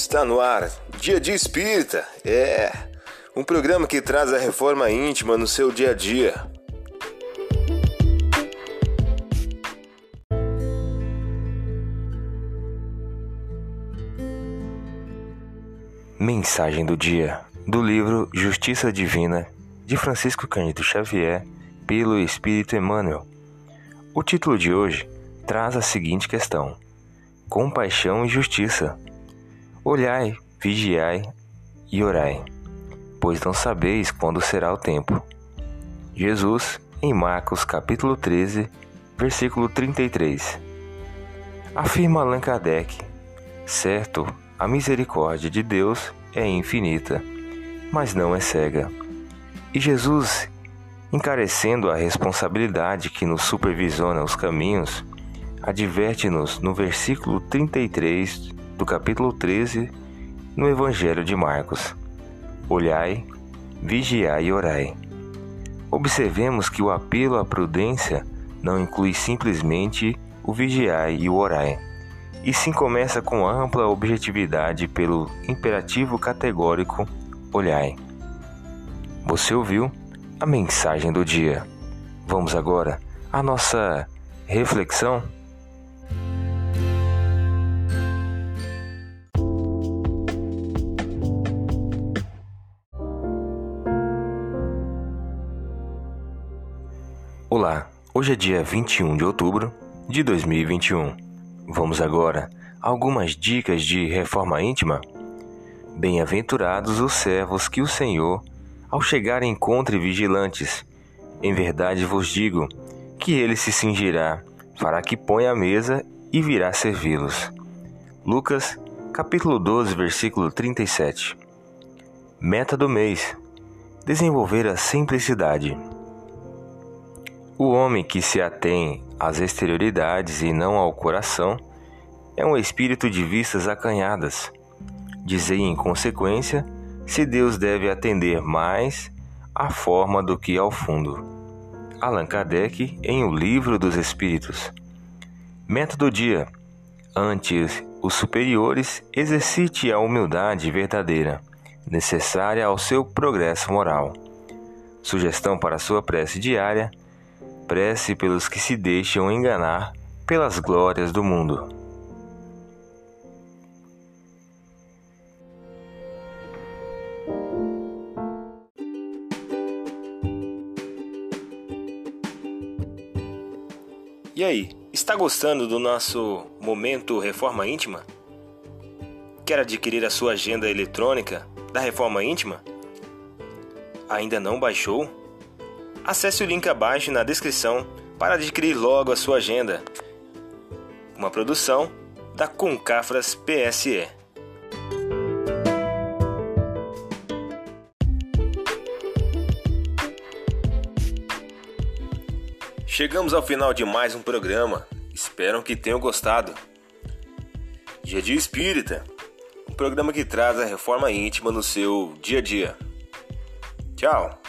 Está no ar, Dia de Espírita. É um programa que traz a reforma íntima no seu dia a dia. Mensagem do dia do livro Justiça Divina de Francisco Cândido Xavier pelo Espírito Emmanuel. O título de hoje traz a seguinte questão: Compaixão e Justiça. Olhai, vigiai e orai, pois não sabeis quando será o tempo. Jesus, em Marcos capítulo 13, versículo 33. Afirma Allan Kardec: Certo, a misericórdia de Deus é infinita, mas não é cega. E Jesus, encarecendo a responsabilidade que nos supervisiona os caminhos, adverte-nos no versículo 33 do capítulo 13 no Evangelho de Marcos: Olhai, vigiai e orai. Observemos que o apelo à prudência não inclui simplesmente o vigiai e o orai, e sim começa com ampla objetividade pelo imperativo categórico olhai. Você ouviu a mensagem do dia. Vamos agora à nossa reflexão. Olá, hoje é dia 21 de outubro de 2021. Vamos agora a algumas dicas de reforma íntima? Bem-aventurados os servos que o Senhor, ao chegar, encontre vigilantes. Em verdade vos digo que ele se cingirá, fará que ponha a mesa e virá servi-los. Lucas, capítulo 12, versículo 37. Meta do mês: desenvolver a simplicidade. O homem que se atém às exterioridades e não ao coração é um espírito de vistas acanhadas. Dizei em consequência se Deus deve atender mais à forma do que ao fundo. Allan Kardec em O Livro dos Espíritos. Meta do dia: Antes os superiores, exercite a humildade verdadeira, necessária ao seu progresso moral. Sugestão para sua prece diária prece pelos que se deixam enganar pelas glórias do mundo. E aí, está gostando do nosso momento Reforma Íntima? Quer adquirir a sua agenda eletrônica da Reforma Íntima? Ainda não baixou? Acesse o link abaixo na descrição para adquirir logo a sua agenda. Uma produção da Concafras PSE. Chegamos ao final de mais um programa. Espero que tenham gostado. Dia Dia Espírita, um programa que traz a reforma íntima no seu dia a dia. Tchau!